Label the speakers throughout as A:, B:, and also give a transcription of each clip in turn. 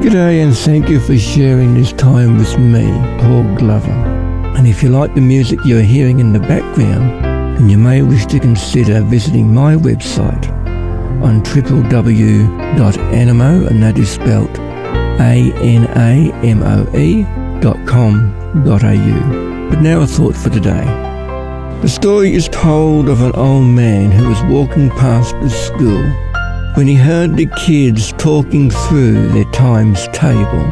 A: G'day and thank you for sharing this time with me, Paul Glover. And if you like the music you're hearing in the background, then you may wish to consider visiting my website on www.anamoe, and that is spelt A-N-A-M-O-E dot com dot au. But now a thought for today. The story is told of an old man who was walking past the school when he heard the kids talking through their times table.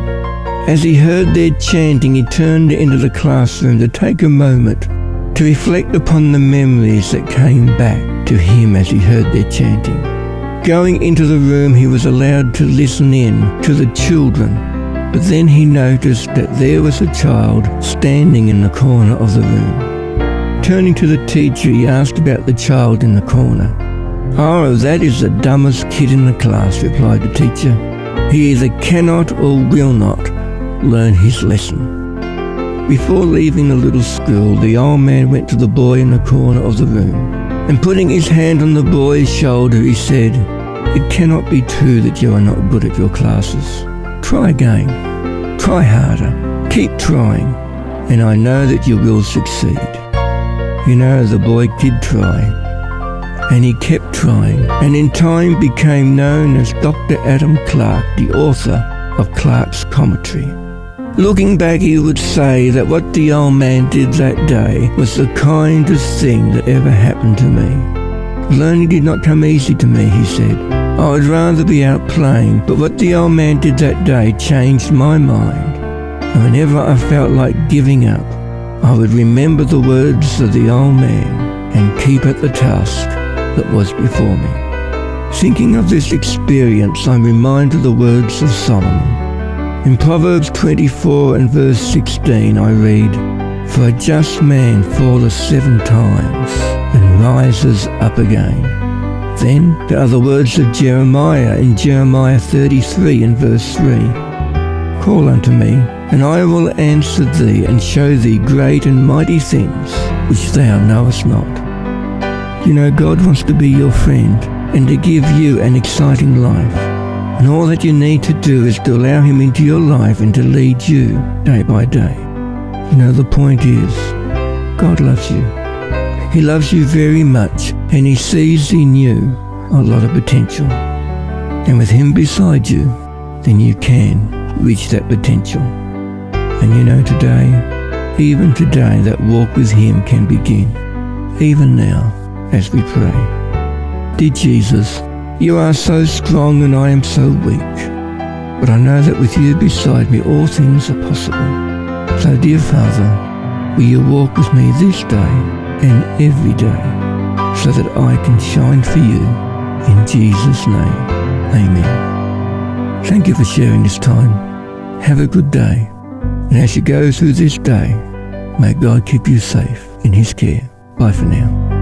A: As he heard their chanting, he turned into the classroom to take a moment to reflect upon the memories that came back to him as he heard their chanting. Going into the room, he was allowed to listen in to the children, but then he noticed that there was a child standing in the corner of the room. Turning to the teacher, he asked about the child in the corner. Oh, that is the dumbest kid in the class, replied the teacher. He either cannot or will not learn his lesson. Before leaving the little school, the old man went to the boy in the corner of the room, and putting his hand on the boy's shoulder, he said, It cannot be true that you are not good at your classes. Try again. Try harder. Keep trying, and I know that you will succeed. You know, the boy did try, and he kept trying, and in time became known as Dr. Adam Clarke, the author of Clarke's Commentary. Looking back, he would say that what the old man did that day was the kindest thing that ever happened to me. Learning did not come easy to me, he said. I would rather be out playing, but what the old man did that day changed my mind. And whenever I felt like giving up, I would remember the words of the old man and keep at the task that was before me. Thinking of this experience, I'm reminded of the words of Solomon. In Proverbs 24 and verse 16, I read, For a just man falleth seven times and rises up again. Then there are the words of Jeremiah in Jeremiah 33 and verse 3. Call unto me, and I will answer thee and show thee great and mighty things which thou knowest not. You know, God wants to be your friend and to give you an exciting life. And all that you need to do is to allow Him into your life and to lead you day by day. You know, the point is, God loves you. He loves you very much and He sees in you a lot of potential. And with Him beside you, then you can reach that potential. And you know, today, even today, that walk with Him can begin. Even now as we pray. Dear Jesus, you are so strong and I am so weak. But I know that with you beside me all things are possible. So dear Father, will you walk with me this day and every day so that I can shine for you in Jesus' name. Amen. Thank you for sharing this time. Have a good day. And as you go through this day, may God keep you safe in his care. Bye for now.